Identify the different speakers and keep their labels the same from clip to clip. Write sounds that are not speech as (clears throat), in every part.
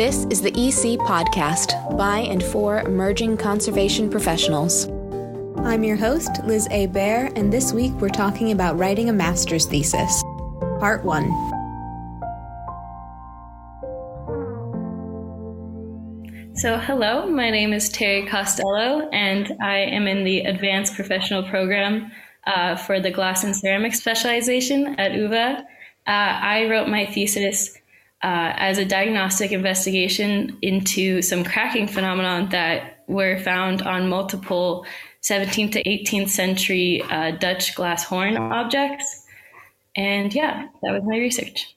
Speaker 1: This is the EC Podcast by and for emerging conservation professionals. I'm your host, Liz A. Bear, and this week we're talking about writing a master's thesis. Part 1.
Speaker 2: So, hello, my name is Terry Costello, and I am in the Advanced Professional Program uh, for the Glass and Ceramic specialization at UVA. Uh, I wrote my thesis uh, as a diagnostic investigation into some cracking phenomenon that were found on multiple 17th to 18th century uh, Dutch glass horn objects. And yeah, that was my research.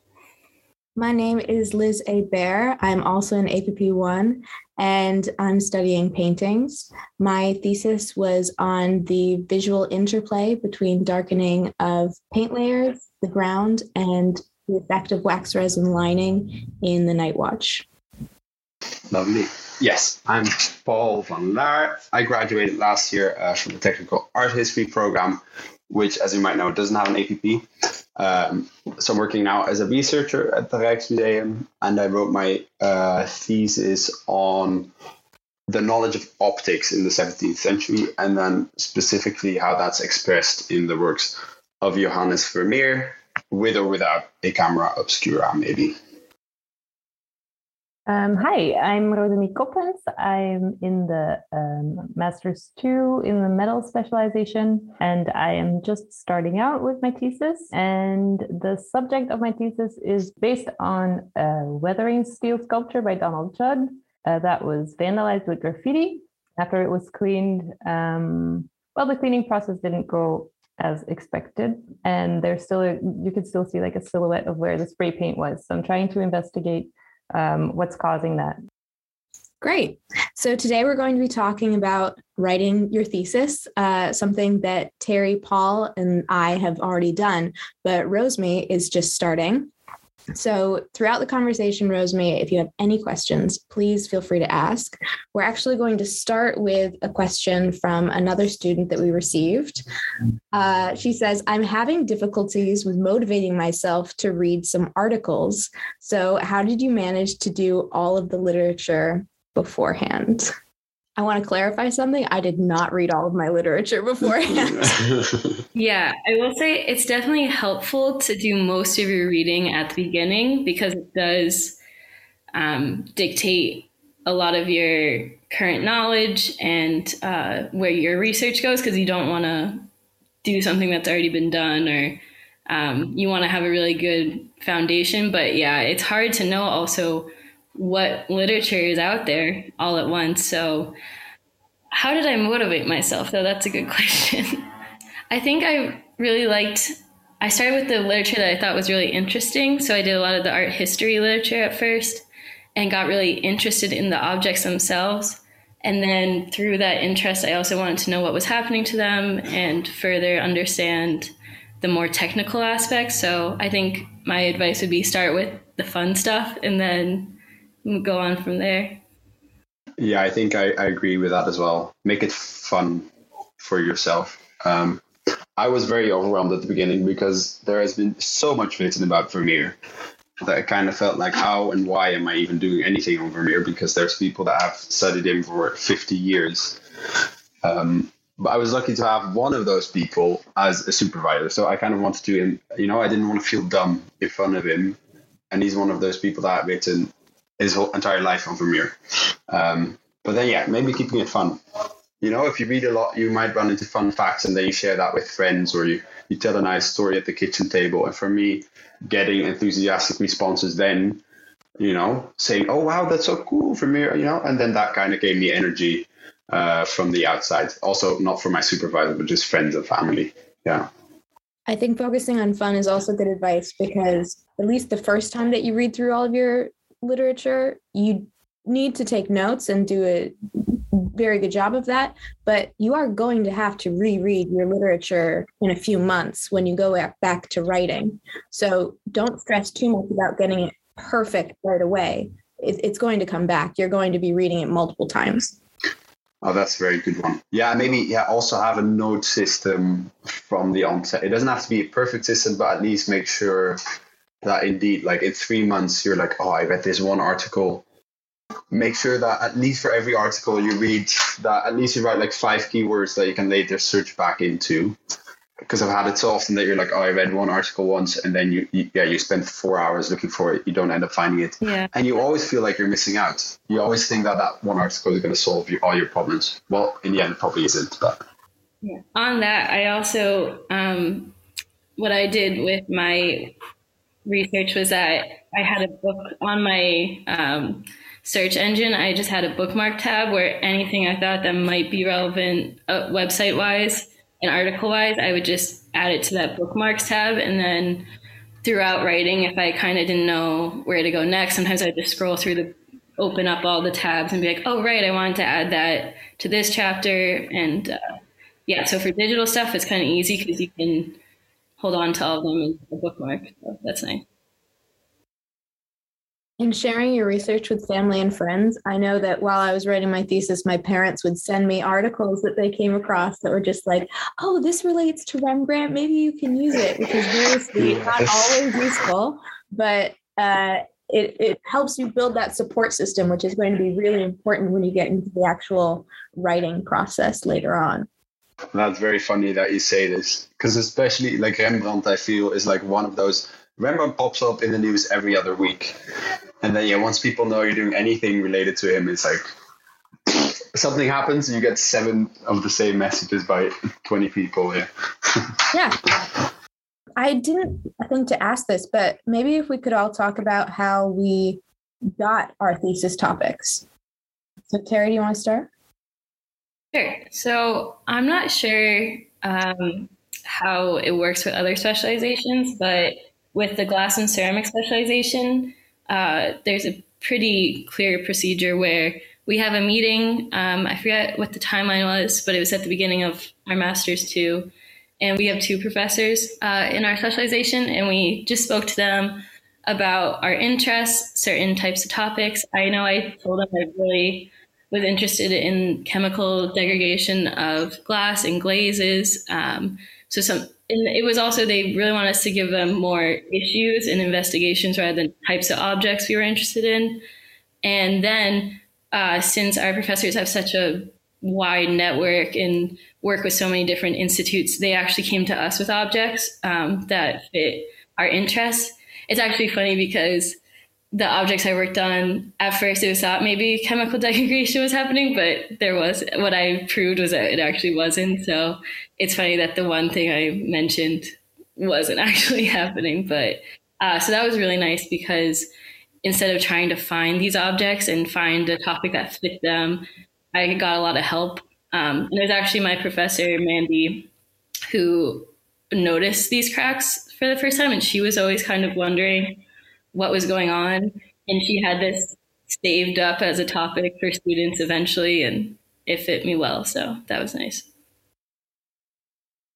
Speaker 1: My name is Liz A. Bear. I'm also an APP1 and I'm studying paintings. My thesis was on the visual interplay between darkening of paint layers, the ground, and the effect of wax resin lining in the night watch.
Speaker 3: Lovely. Yes, I'm Paul van Laar. I graduated last year uh, from the Technical Art History program which, as you might know, doesn't have an APP. Um, so I'm working now as a researcher at the Rijksmuseum, and I wrote my uh, thesis on the knowledge of optics in the 17th century, and then specifically how that's expressed in the works of Johannes Vermeer, with or without a camera obscura, maybe.
Speaker 4: Um, hi, I'm Rosemary Koppens. I'm in the um, Master's 2 in the metal specialization, and I am just starting out with my thesis. And the subject of my thesis is based on a weathering steel sculpture by Donald Judd uh, that was vandalized with graffiti after it was cleaned. Um, well, the cleaning process didn't go as expected, and there's still a, you could still see like a silhouette of where the spray paint was. So I'm trying to investigate um, what's causing that.
Speaker 1: Great. So today we're going to be talking about writing your thesis, uh, something that Terry, Paul, and I have already done, but Rosemary is just starting. So, throughout the conversation, Rosemary, if you have any questions, please feel free to ask. We're actually going to start with a question from another student that we received. Uh, she says, I'm having difficulties with motivating myself to read some articles. So, how did you manage to do all of the literature beforehand? I want to clarify something. I did not read all of my literature beforehand. (laughs)
Speaker 2: yeah, I will say it's definitely helpful to do most of your reading at the beginning because it does um, dictate a lot of your current knowledge and uh, where your research goes because you don't want to do something that's already been done or um, you want to have a really good foundation. But yeah, it's hard to know also what literature is out there all at once. So, how did I motivate myself, though? That's a good (laughs) question. I think I really liked, I started with the literature that I thought was really interesting. So, I did a lot of the art history literature at first and got really interested in the objects themselves. And then through that interest, I also wanted to know what was happening to them and further understand the more technical aspects. So I think my advice would be start with the fun stuff and then go on from there.
Speaker 3: Yeah, I think I, I agree with that as well. Make it fun for yourself. Um, I was very overwhelmed at the beginning because there has been so much written about Vermeer that I kind of felt like, how and why am I even doing anything on Vermeer? Because there's people that have studied him for 50 years. Um, but I was lucky to have one of those people as a supervisor. So I kind of wanted to, you know, I didn't want to feel dumb in front of him. And he's one of those people that I've written his whole entire life on Vermeer. Um, but then, yeah, maybe keeping it fun. You know, if you read a lot, you might run into fun facts and then you share that with friends or you, you tell a nice story at the kitchen table. And for me, getting enthusiastic responses then, you know, saying, oh, wow, that's so cool, Vermeer, you know, and then that kind of gave me energy uh, from the outside. Also, not for my supervisor, but just friends and family. Yeah.
Speaker 1: I think focusing on fun is also good advice because at least the first time that you read through all of your literature, you need to take notes and do a very good job of that. But you are going to have to reread your literature in a few months when you go back to writing. So don't stress too much about getting it perfect right away. it's going to come back. You're going to be reading it multiple times.
Speaker 3: Oh, that's a very good one. Yeah, maybe yeah. Also have a note system from the onset. It doesn't have to be a perfect system, but at least make sure that indeed, like in three months, you're like, oh, I read this one article make sure that at least for every article you read, that at least you write like five keywords that you can later search back into. Because I've had it so often that you're like, oh, I read one article once, and then you, you yeah, you spend four hours looking for it. You don't end up finding it,
Speaker 2: Yeah.
Speaker 3: and you always feel like you're missing out. You always think that that one article is going to solve you, all your problems. Well, in the end, it probably isn't. But
Speaker 2: Yeah. On that, I also um, what I did with my research was that I had a book on my um, search engine. I just had a bookmark tab where anything I thought that might be relevant uh, website wise and article wise, I would just add it to that bookmarks tab. And then throughout writing, if I kind of didn't know where to go next, sometimes I'd just scroll through the open up all the tabs and be like, oh, right, I wanted to add that to this chapter. And uh, yeah, so for digital stuff, it's kind of easy because you can hold on to all of them in a bookmark. So that's nice.
Speaker 1: In sharing your research with family and friends, I know that while I was writing my thesis, my parents would send me articles that they came across that were just like, oh, this relates to Rembrandt. Maybe you can use it, which is very sweet, not always useful, but uh, it, it helps you build that support system, which is going to be really important when you get into the actual writing process later on.
Speaker 3: That's very funny that you say this because especially like Rembrandt, I feel is like one of those. Rembrandt pops up in the news every other week, and then yeah, once people know you're doing anything related to him, it's like (sniffs) something happens and you get seven of the same messages by twenty people. Yeah. (laughs)
Speaker 1: Yeah. I didn't think to ask this, but maybe if we could all talk about how we got our thesis topics. So, Terry, do you want to start?
Speaker 2: Sure. So I'm not sure um, how it works with other specializations, but with the glass and ceramic specialization, uh, there's a pretty clear procedure where we have a meeting. Um, I forget what the timeline was, but it was at the beginning of our master's too. And we have two professors uh, in our specialization, and we just spoke to them about our interests, certain types of topics. I know I told them I really was interested in chemical degradation of glass and glazes. Um, so some, and it was also they really want us to give them more issues and investigations rather than types of objects we were interested in. And then uh, since our professors have such a wide network and work with so many different institutes, they actually came to us with objects um, that fit our interests. It's actually funny because the objects I worked on, at first it was thought maybe chemical (laughs) degradation was happening, but there was what I proved was that it actually wasn't. So it's funny that the one thing I mentioned wasn't (laughs) actually happening. But uh, so that was really nice because instead of trying to find these objects and find a topic that fit them, I got a lot of help. Um, and it was actually my professor, Mandy, who noticed these cracks for the first time. And she was always kind of wondering what was going on. And she had this saved up as a topic for students eventually, and it fit me well. So that was nice.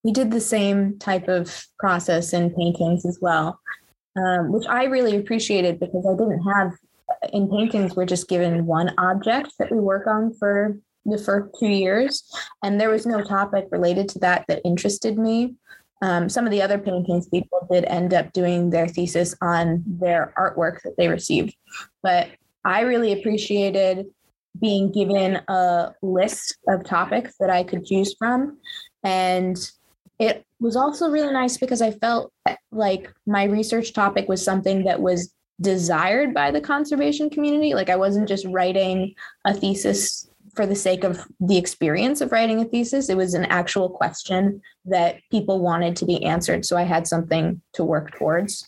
Speaker 1: We did the same type of process in paintings as well, um, which I really appreciated because I didn't have in paintings, we're just given one object that we work on for the first two years. And there was no topic related to that that interested me. Um, some of the other paintings people did end up doing their thesis on their artwork that they received. But I really appreciated being given a list of topics that I could choose from. And it was also really nice because I felt like my research topic was something that was desired by the conservation community. Like I wasn't just writing a thesis for the sake of the experience of writing a thesis. It was an actual question that people wanted to be answered. So I had something to work towards.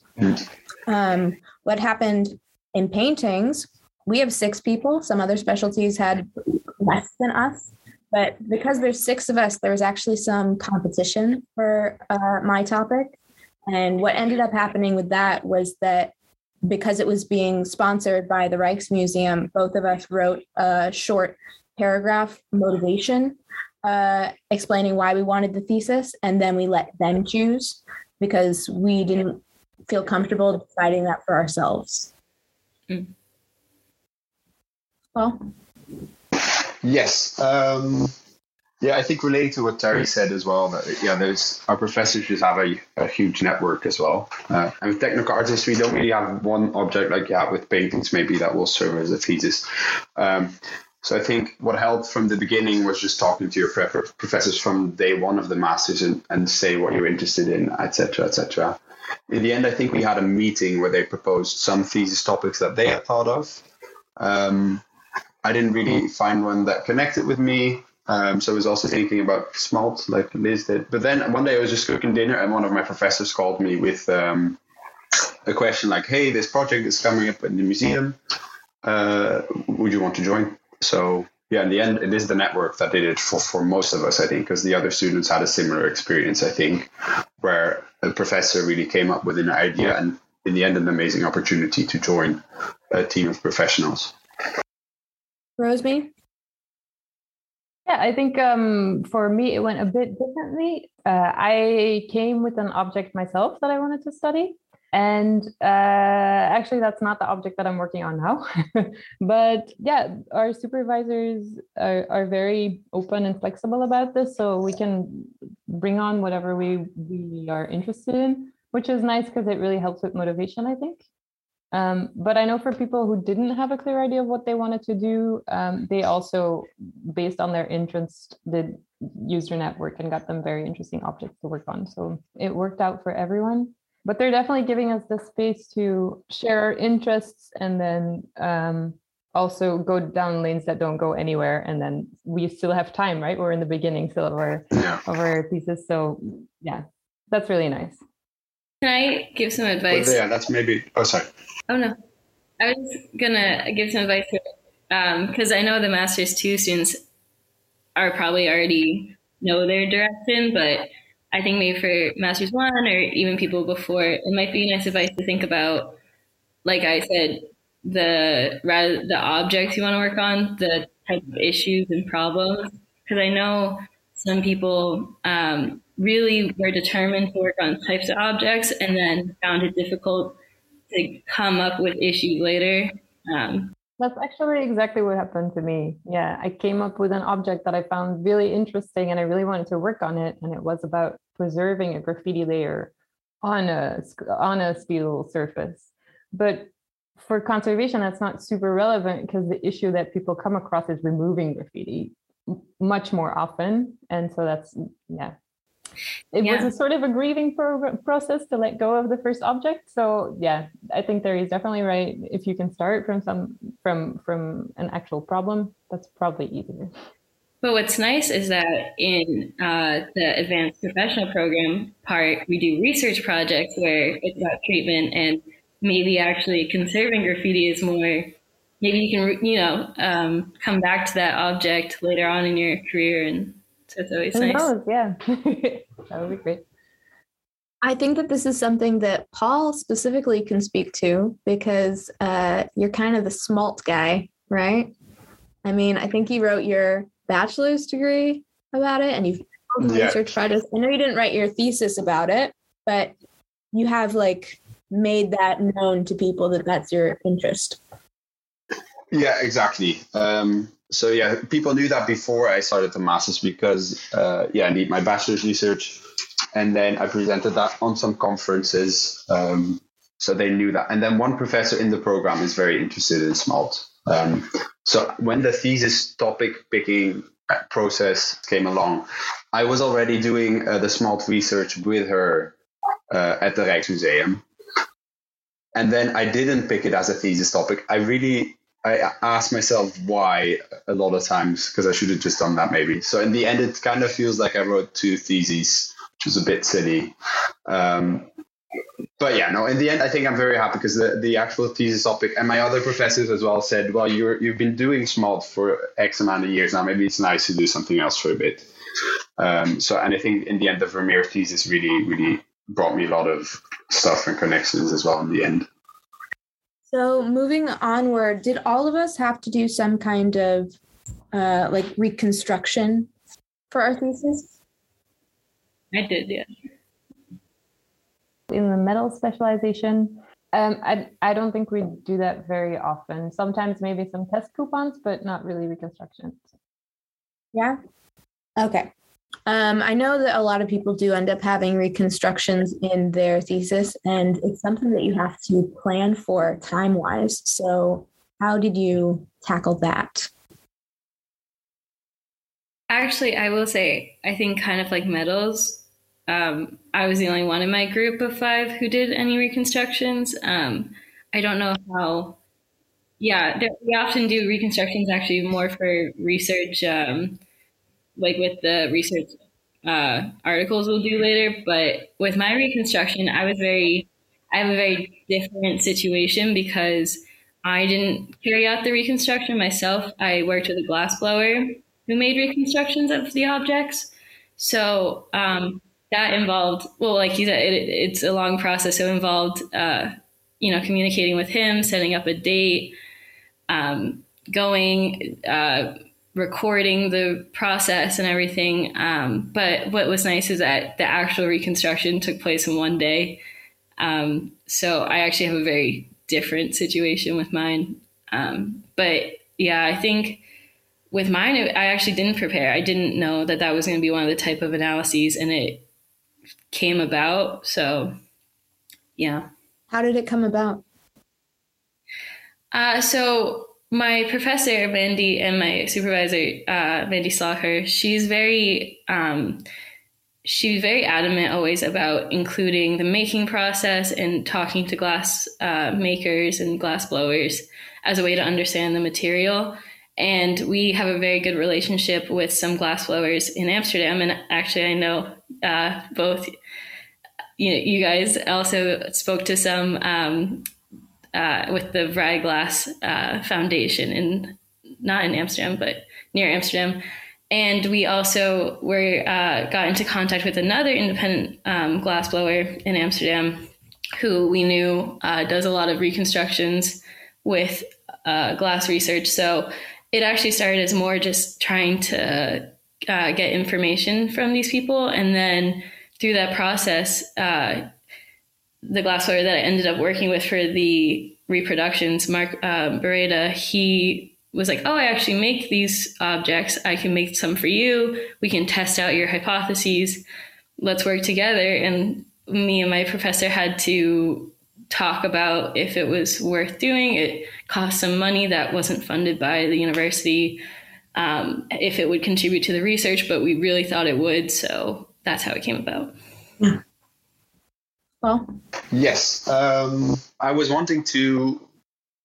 Speaker 1: Um, what happened in paintings, we have six people. Some other specialties had less than us. But because there's six of us, there was actually some competition for uh, my topic. And what ended up happening with that was that because it was being sponsored by the Rijksmuseum, both of us wrote a short paragraph motivation uh, explaining why we wanted the thesis, and then we let them choose because we didn't feel comfortable deciding that for ourselves. Mm. Paul?
Speaker 3: Yes. Um, Yeah, I think relating to what Terry said as well, that yeah, there's our professors just have a, a huge network as well. Uh, and with technical artists, we don't really have one object like yeah, with paintings maybe that will serve as a thesis. Um, so I think what helped from the beginning was just talking to your professors from day one of the masters and, and say what you're interested in, etc., etc. In the end, I think we had a meeting where they proposed some thesis topics that they had thought of. Um, I didn't really find one that connected with me. Um, so I was also thinking about smalt, like Liz did. But then one day I was just cooking dinner, and one of my professors called me with um, a question like, "Hey, this project is coming up in the museum. Uh, would you want to join?" So yeah, in the end, it is the network that did it for, for most of us, I think, because the other students had a similar experience, I think, where a professor really came up with an idea and in the end, an amazing opportunity to join a team of professionals.
Speaker 1: Rosemary?
Speaker 4: Yeah, I think um, for me it went a bit differently. Uh, I came with an object myself that I wanted to study. And uh, actually, that's not the object that I'm working on now. (laughs) but yeah, our supervisors are, are very open and flexible about this. So we can bring on whatever we, we are interested in, which is nice because it really helps with motivation, I think. Um, but I know for people who didn't have a clear idea of what they wanted to do, um, they also, based on their interest, did user network and got them very interesting objects to work on. So it worked out for everyone. But they're definitely giving us the space to share our interests and then um, also go down lanes that don't go anywhere. And then we still have time, right? We're in the beginning still of our, yeah. of our thesis. So yeah, that's really nice.
Speaker 2: Can I give some advice?
Speaker 3: Well, yeah, that's maybe. Oh, sorry.
Speaker 2: Oh no, I was gonna give some advice because um, I know the masters two students are probably already know their direction, but I think maybe for masters one or even people before, it might be nice advice to think about, like I said, the rather the objects you want to work on, the type of issues and problems. Because I know some people um, really were determined to work on types of objects and then found it difficult to come up with issues later. Um,
Speaker 4: that's actually exactly what happened to me. Yeah, I came up with an object that I found really interesting and I really wanted to work on it. And it was about preserving a graffiti layer on a, on a spheral surface. But for conservation, that's not super relevant because the issue that people come across is removing graffiti much more often. And so that's, yeah, it yeah. was a sort of a grieving pro- process to let go of the first object so yeah i think there is definitely right if you can start from some from from an actual problem that's probably easier
Speaker 2: but what's nice is that in uh, the advanced professional program part we do research projects where it's about treatment and maybe actually conserving graffiti is more maybe you can you know um, come back to that object later on in your career and so it's always Who nice. Knows?
Speaker 4: Yeah, (laughs) that would be great.
Speaker 1: I think that this is something that Paul specifically can speak to because uh, you're kind of the smalt guy, right? I mean, I think you wrote your bachelor's degree about it and you've yeah. research projects. I know you didn't write your thesis about it, but you have like made that known to people that that's your interest.
Speaker 3: Yeah, exactly. Um, so yeah, people knew that before I started the masters because uh, yeah, I did my bachelor's research, and then I presented that on some conferences. Um, so they knew that. And then one professor in the program is very interested in smalt. Um, so when the thesis topic picking process came along, I was already doing uh, the smalt research with her uh, at the Rijksmuseum. And then I didn't pick it as a thesis topic. I really I ask myself why a lot of times because I should have just done that maybe. So in the end, it kind of feels like I wrote two theses, which was a bit silly. Um, but yeah, no. In the end, I think I'm very happy because the, the actual thesis topic and my other professors as well said, well, you're you've been doing smalt for X amount of years now. Maybe it's nice to do something else for a bit. Um, so and I think in the end, the Vermeer thesis really really brought me a lot of stuff and connections as well in the end.
Speaker 1: So moving onward, did all of us have to do some kind of uh, like reconstruction for our thesis?
Speaker 2: I did, yeah.
Speaker 4: In the metal specialization, um, I, I don't think we do that very often. Sometimes maybe some test coupons, but not really reconstructions.
Speaker 1: Yeah. Okay. Um, I know that a lot of people do end up having reconstructions in their thesis, and it's something that you have to plan for time wise. So, how did you tackle that?
Speaker 2: Actually, I will say, I think kind of like metals, um, I was the only one in my group of five who did any reconstructions. Um, I don't know how. Yeah, we often do reconstructions actually more for research, um, like with the research uh, articles we'll do later. But with my reconstruction, I was very, I have a very different situation because I didn't carry out the reconstruction myself. I worked with a glassblower who made reconstructions of the objects. So um, that involved, well, like you said, it, it's a long process. So involved, uh, you know, communicating with him, setting up a date, um, going, uh, recording the process and everything. Um, but what was nice is that the actual reconstruction took place in one day. Um, so I actually have a very different situation with mine. Um, but yeah, I think with mine, I actually didn't prepare. I didn't know that that was going to be one of the type of analyses, and it came about. So, yeah.
Speaker 1: How did it come about?
Speaker 2: Uh, so my professor Mandy and my supervisor uh, Mandy Slacher, she's very um, she's very adamant always about including the making process and talking to glass uh, makers and glass blowers as a way to understand the material. And we have a very good relationship with some glass blowers in Amsterdam. And actually, I know uh, both you, know, you guys also spoke to some um, uh, with the Vrij Glass uh, Foundation in not in Amsterdam, but near Amsterdam. And we also were uh, got into contact with another independent um, glassblower in Amsterdam, who we knew uh, does a lot of reconstructions with uh, glass research. So it actually started as more just trying to uh, get information from these people. And then through that process, the glassware that I ended up working with for the reproductions, Mark uh, Beretta, he was like, Oh, I actually make these objects. I can make some for you. We can test out your hypotheses. Let's work together. And me and my professor had to talk about if it was worth doing. It cost some money that wasn't funded by the university, um, if it would contribute to the research, but we really thought it would. So that's how it came about.
Speaker 1: Yeah. Well,
Speaker 3: yes. Um, I was wanting to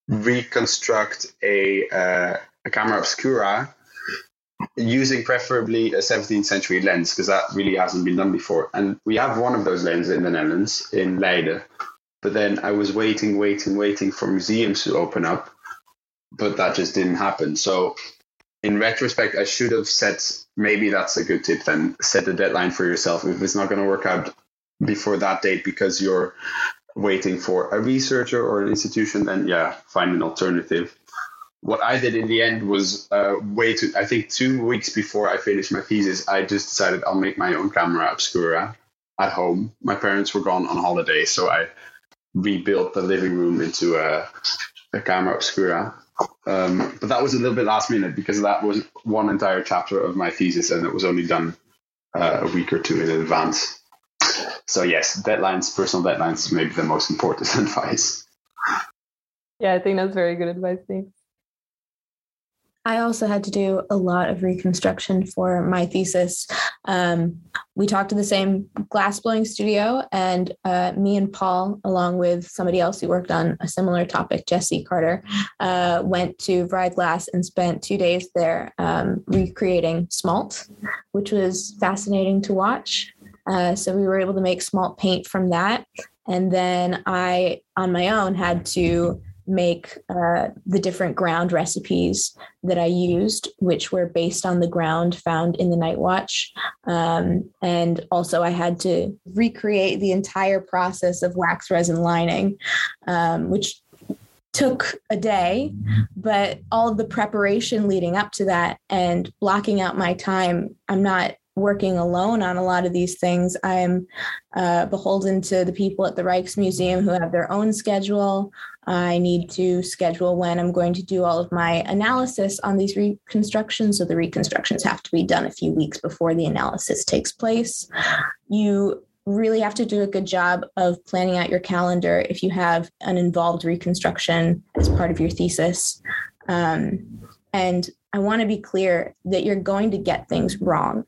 Speaker 3: reconstruct a, uh, a camera obscura using preferably a 17th century lens because that really hasn't been done before. And we have one of those lenses in the Netherlands, in Leiden. But then I was waiting, waiting, waiting for museums to open up, but that just didn't happen. So in retrospect, I should have set maybe that's a good tip then set a deadline for yourself. If it's not going to work out before that date because you're waiting for a researcher or an institution, then yeah, find an alternative. What I did in the end was uh, wait, I think two weeks before I finished my thesis, I just decided I'll make my own camera obscura at home. My parents were gone on holiday, so I rebuilt the living room into a, a camera obscura. Um, but that was a little bit last minute because that was one entire chapter of my thesis and it was only done uh, a week or two in advance. So, yes, deadlines, personal deadlines, maybe the most important (laughs) advice.
Speaker 4: Yeah, I think that's very good advice. Thanks.
Speaker 1: I also had to do a lot of reconstruction for my thesis. Um, we talked to the same glass blowing studio, and uh, me and Paul, along with somebody else who worked on a similar topic, Jesse Carter, uh, went to Vrij Glass and spent two days there um, recreating smalt, which was fascinating to watch. Uh, so we were able to make smalt paint from that. And then I, on my own, had to make uh, the different ground recipes that I used, which were based on the ground found in the Night Watch. Um, and also, I had to recreate the entire process of wax resin lining, um, which took a day, but all of the preparation leading up to that and blocking out my time, I'm not working alone on a lot of these things. I'm uh, beholden to the people at the Rijksmuseum who have their own schedule. I need to schedule when I'm going to do all of my analysis on these reconstructions. So the reconstructions have to be done a few weeks before the analysis takes place. You really have to do a good job of planning out your calendar if you have an involved reconstruction as part of your thesis. Um, and I want to be clear that you're going to get things wrong.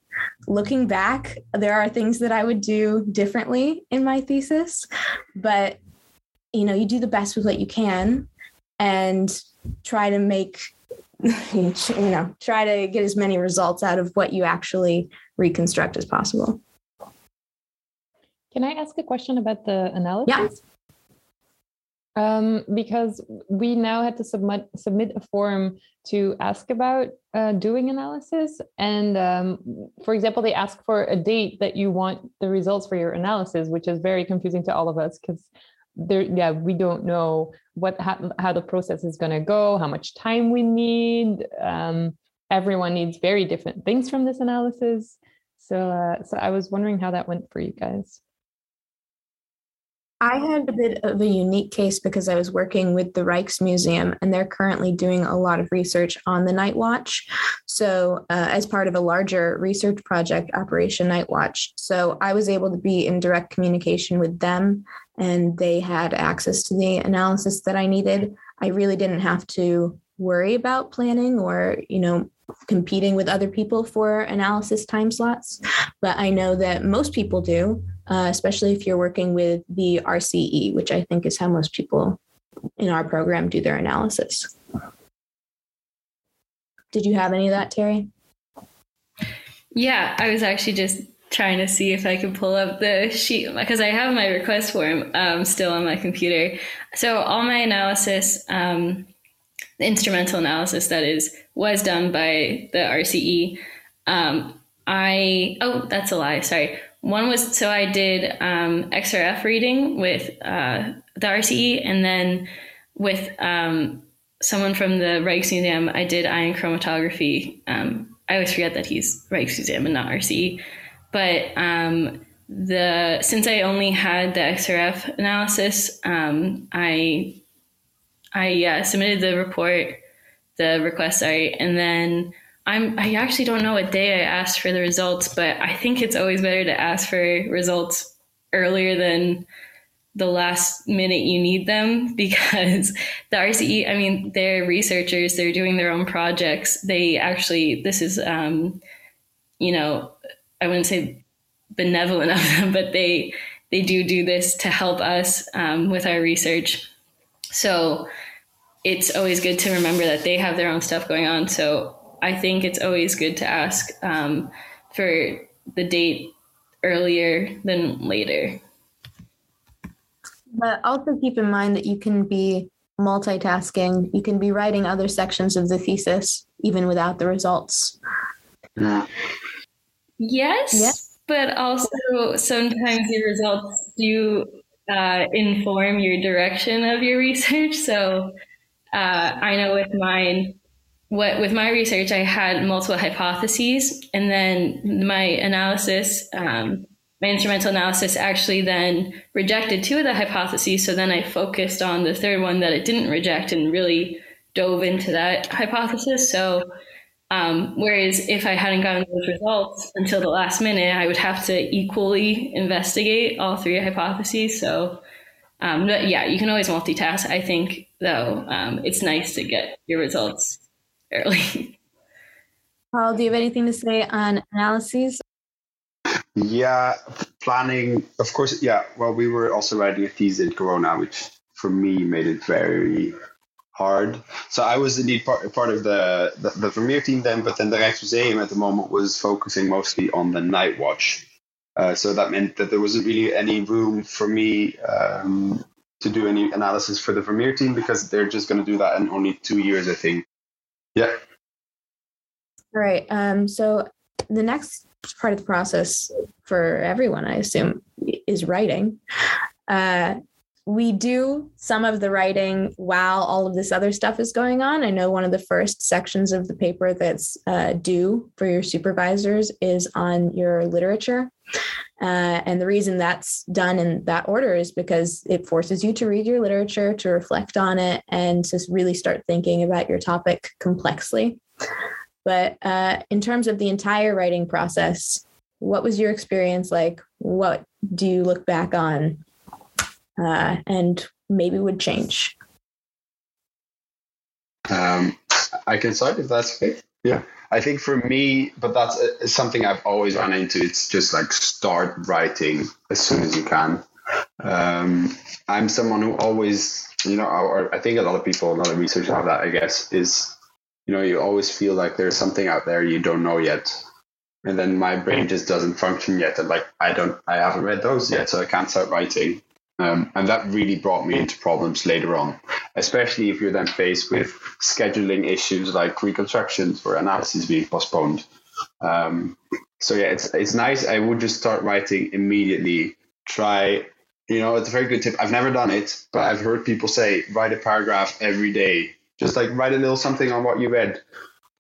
Speaker 1: Looking back, there are things that I would do differently in my thesis, but you know, you do the best with what you can and try to make (laughs) you know, try to get as many results out of what you actually reconstruct as possible.
Speaker 4: Can I ask a question about the analysis? Yeah. Um, because we now had to submit submit a form to ask about uh, doing analysis, and um, for example, they ask for a date that you want the results for your analysis, which is very confusing to all of us because there, yeah, we don't know what how, how the process is going to go, how much time we need. Um, everyone needs very different things from this analysis, so uh, so I was wondering how that went for you guys.
Speaker 1: I had a bit of a unique case because I was working with the Rijksmuseum and they're currently doing a lot of research on the Night Watch. So, uh, as part of a larger research project, Operation Night Watch. So, I was able to be in direct communication with them and they had access to the analysis that I needed. I really didn't have to worry about planning or, you know, competing with other people for analysis time slots. But I know that most people do uh, especially if you're working with the RCE, which I think is how most people in our program do their analysis. Did you have any of that, Terry?
Speaker 2: Yeah, I was actually just trying to see if I could pull up the sheet because I have my request form um, still on my computer. So all my analysis, um, the instrumental analysis that is, was done by the RCE. Um, I oh that's a lie. Sorry. One was so I did um, XRF reading with uh, the RCE, and then with um, someone from the Rijksmuseum, I did ion chromatography. Um, I always forget that he's Rijksmuseum and not RCE, but um, the since I only had the XRF analysis, um, I I submitted the report, the request, sorry, and then I'm I actually don't know what day I asked for the results, but I think it's always better to ask for results earlier than the last minute you need them (laughs) because the RCE, I mean, they're researchers, they're doing their own projects. They actually, this is, um, you know, I wouldn't say benevolent (laughs) of them, but they they do do this to help us um, with our research. So it's always good to remember that they have their own stuff going on. So I think it's always good to ask um, for the date earlier than later.
Speaker 1: But also keep in mind that you can be multitasking. You can be writing other sections of the thesis even without the results.
Speaker 2: Yes. Yes. But also sometimes your results do uh, inform your direction of your research. So uh, I know with mine, what with my research, I had multiple hypotheses, and then my analysis, um, my instrumental analysis, actually then rejected two of the hypotheses. So then I focused on the third one that it didn't reject, and really dove into that hypothesis. So um, whereas if I hadn't gotten those results until the last minute, I would have to equally investigate all three hypotheses. So, um, yeah, you can always multitask. I think, though, um, it's nice to get your results early.
Speaker 1: Paul, do you have anything to say on analyses?
Speaker 3: Yeah, planning, of course. Yeah, well, we were also writing a thesis in Corona, which for me made it very hard. So I was indeed part, part of the, the, the Vermeer team then, but then the Rijksmuseum at the moment was focusing mostly on the night watch. Uh, so that meant that there wasn't really any room for me um, to do any analysis for the Vermeer team because they're just going to do that in only two years, I think. Yeah.
Speaker 1: All right. Um, so the next part of the process for everyone, I assume, is writing. Uh, we do some of the writing while all of this other stuff is going on. I know one of the first sections of the paper that's uh, due for your supervisors is on your literature. Uh, and the reason that's done in that order is because it forces you to read your literature, to reflect on it, and to really start thinking about your topic complexly. But uh, in terms of the entire writing process, what was your experience like? What do you look back on uh, and maybe would change?
Speaker 3: Um, I can start if that's okay. Yeah. I think for me, but that's uh, something I've always run into. It's just like start writing as soon as you can. Um, I'm someone who always, you know, or I think a lot of people, a lot of researchers have that, I guess, is, you know, you always feel like there's something out there you don't know yet. And then my brain just doesn't function yet. And like, I don't, I haven't read those yet, so I can't start writing. Um, and that really brought me into problems later on, especially if you're then faced with scheduling issues like reconstructions or analysis being postponed. Um, so yeah, it's it's nice. I would just start writing immediately. Try, you know, it's a very good tip. I've never done it, but I've heard people say write a paragraph every day. Just like write a little something on what you read.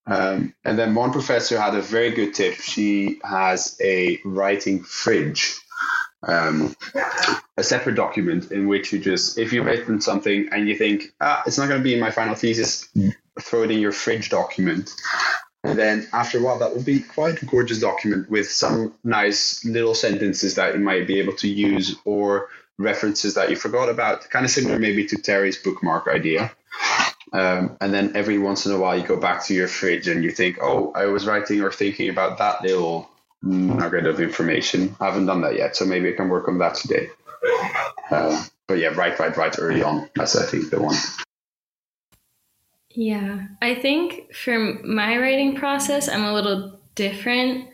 Speaker 3: Um, and then one professor had a very good tip. She has a writing fridge um, a separate document in which you just, if you've written something and you think, ah, it's not going to be in my final thesis, throw it in your fridge document. And then after a while, that will be quite a gorgeous document with some nice little sentences that you might be able to use or references that you forgot about, kind of similar maybe to Terry's bookmark idea. Um, and then every once in a while, you go back to your fridge and you think, oh, I was writing or thinking about that little nugget of information. I haven't done that yet, so maybe I can work on that today. Uh, but yeah, write, write, write early on. That's I think the one.
Speaker 2: Yeah, I think for my writing process, I'm a little different.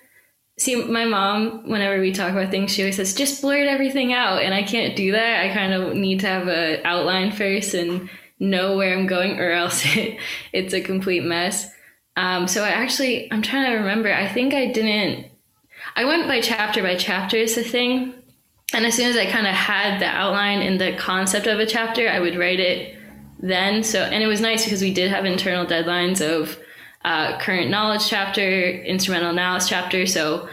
Speaker 2: See, my mom, whenever we talk about things, she always says, just blurt everything out. And I can't do that. I kind of need to have an outline first and know where I'm going, or else (laughs) it, it's a complete mess. Um, so I actually, I'm trying to remember. I think I didn't I went by chapter by chapter is the thing. And as soon as I kind of had the outline and the concept of a chapter, I would write it then. So, and it was nice because we did have internal deadlines of uh, current knowledge chapter, instrumental analysis chapter. So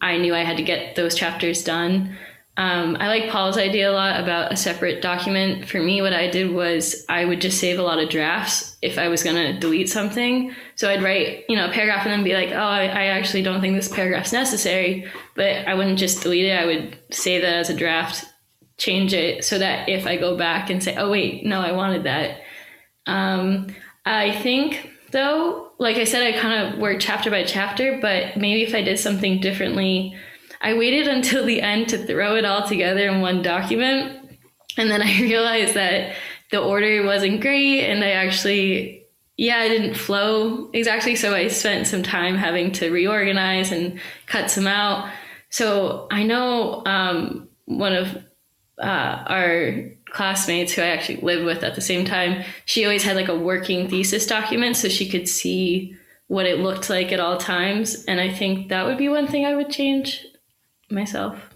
Speaker 2: I knew I had to get those chapters done. Um, I like Paul's idea a lot about a separate document. For me, what I did was I would just save a lot of drafts if I was going to delete something. So I'd write, you know, a paragraph and then be like, oh, I, I, actually don't think this paragraph's necessary. But I wouldn't just delete it. I would save that as a draft, change it so that if I go back and say, oh, wait, no, I wanted that. Um, I think, though, like I said, I kind of work chapter by chapter, but maybe if I did something differently, I waited until the end to throw it all together in one document. And then I (laughs) realized that the order wasn't great and I actually, yeah, it didn't flow exactly. So I spent some time having to reorganize and cut some out. So I know um, one of uh, our classmates who I actually lived with at the same time, she always had like a working thesis document so she could see what it looked like at all times. And I think that would be one thing I would change myself.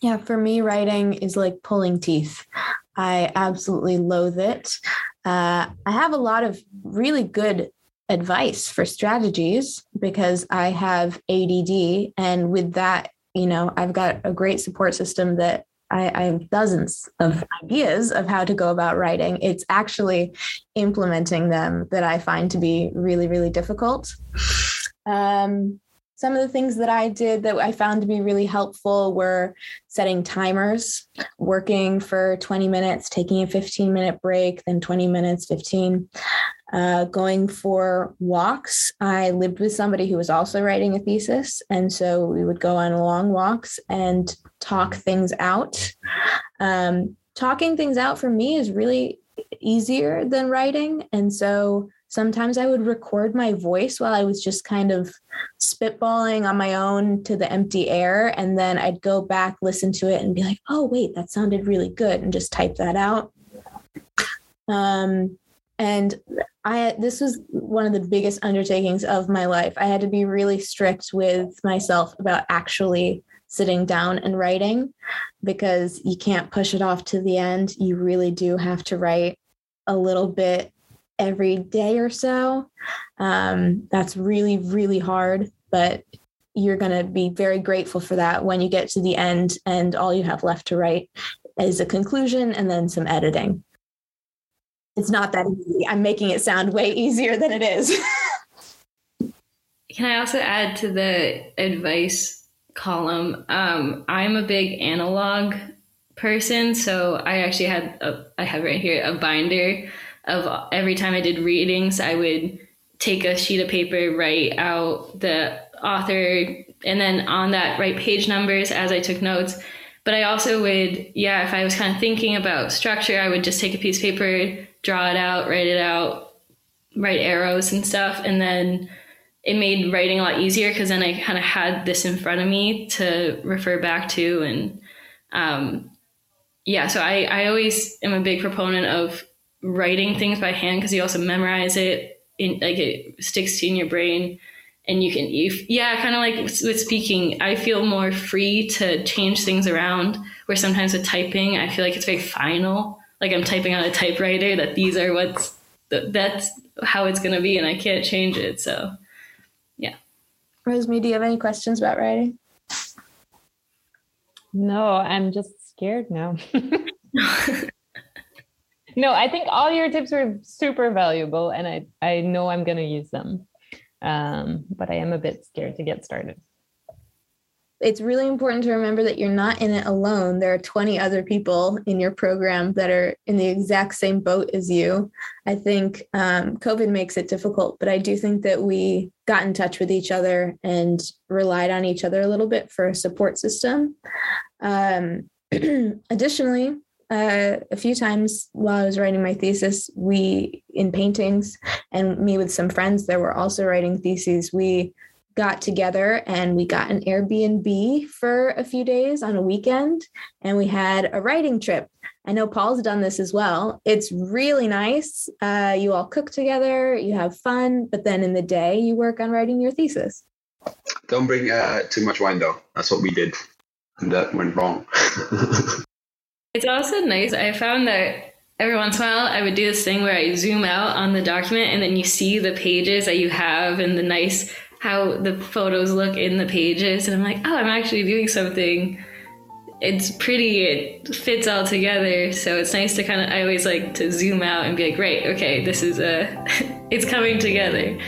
Speaker 1: Yeah, for me, writing is like pulling teeth. I absolutely loathe it. Uh, I have a lot of really good advice for strategies because I have ADD. And with that, you know, I've got a great support system that I, I, have dozens of ideas of how to go about writing. It's actually implementing them that I find to be really, really difficult. Um, some of the things that I did that I found to be really helpful were setting timers, working for 20 minutes, taking a 15 minute break, then 20 minutes, 15. Uh, going for walks. I lived with somebody who was also writing a thesis. And so we would go on long walks and talk things out. Um, talking things out for me is really easier than writing. And so sometimes I would record my voice while I was just kind of spitballing on my own to the empty air. And then I'd go back, listen to it, and be like, oh, wait, that sounded really good, and just type that out. Um, and I this was one of the biggest undertakings of my life. I had to be really strict with myself about actually sitting down and writing because you can't push it off to the end. You really do have to write a little bit every day or so. Um, that's really, really hard, but you're going to be very grateful for that when you get to the end and all you have left to write is a conclusion and then some editing. It's not that easy. I'm making it sound way easier than it is. (laughs)
Speaker 2: Can I also add to the advice column? Um, I'm a big analog person, so I actually had a, I have right here a binder of every time I did readings, I would take a sheet of paper, write out the author, and then on that write page numbers as I took notes. But I also would, yeah, if I was kind of thinking about structure, I would just take a piece of paper, draw it out, write it out, write arrows and stuff, and then it made writing a lot easier because then I kind of had this in front of me to refer back to. And um, yeah, so I, I always am a big proponent of writing things by hand because you also memorize it in like it sticks to in your brain and you can you yeah kind of like with speaking i feel more free to change things around where sometimes with typing i feel like it's very final. Like i'm typing on a typewriter that these are what's that's how it's going to be and i can't change it so yeah.
Speaker 1: Rosemary do you have any questions about writing?
Speaker 4: No i'm just scared now (laughs) (laughs) no, I think all your tips are super valuable, and I I know I'm going to use them. Um, but I am a bit scared to get started.
Speaker 1: It's really important to remember that you're not in it alone. There are 20 other people in your program that are in the exact same boat as you. I think um, COVID makes it difficult, but I do think that we got in touch with each other and relied on each other a little bit for a support system. Um, (clears throat) additionally, uh, a few times while I was writing my thesis, we in paintings and me with some friends that were also writing theses, we got together and we got an Airbnb for a few days on a weekend and we had a writing trip. I know Paul's done this as well. It's really nice. Uh, you all cook together, you have fun, but then in the day you work on writing your thesis.
Speaker 3: Don't bring uh, too much wine though. That's what we did. And that went wrong. (laughs)
Speaker 2: It's also nice. I found that every once in a while I would do this thing where I zoom out on the document and then you see the pages that you have and the nice how the photos look in the pages and I'm like, oh, I'm actually doing something. It's pretty. It fits all together. So it's nice to kind of. I always like to zoom out and be like, great, okay, this is a. (laughs) it's coming together.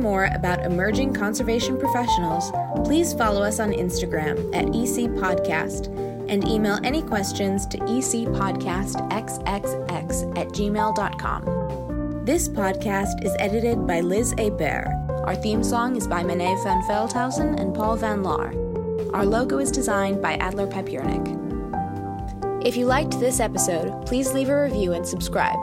Speaker 1: More about emerging conservation professionals, please follow us on Instagram at EC Podcast and email any questions to ecpodcastxxx at gmail.com. This podcast is edited by Liz A. Bear. Our theme song is by Mene van Veldhuizen and Paul van Laar. Our logo is designed by Adler Pepiernik. If you liked this episode, please leave a review and subscribe.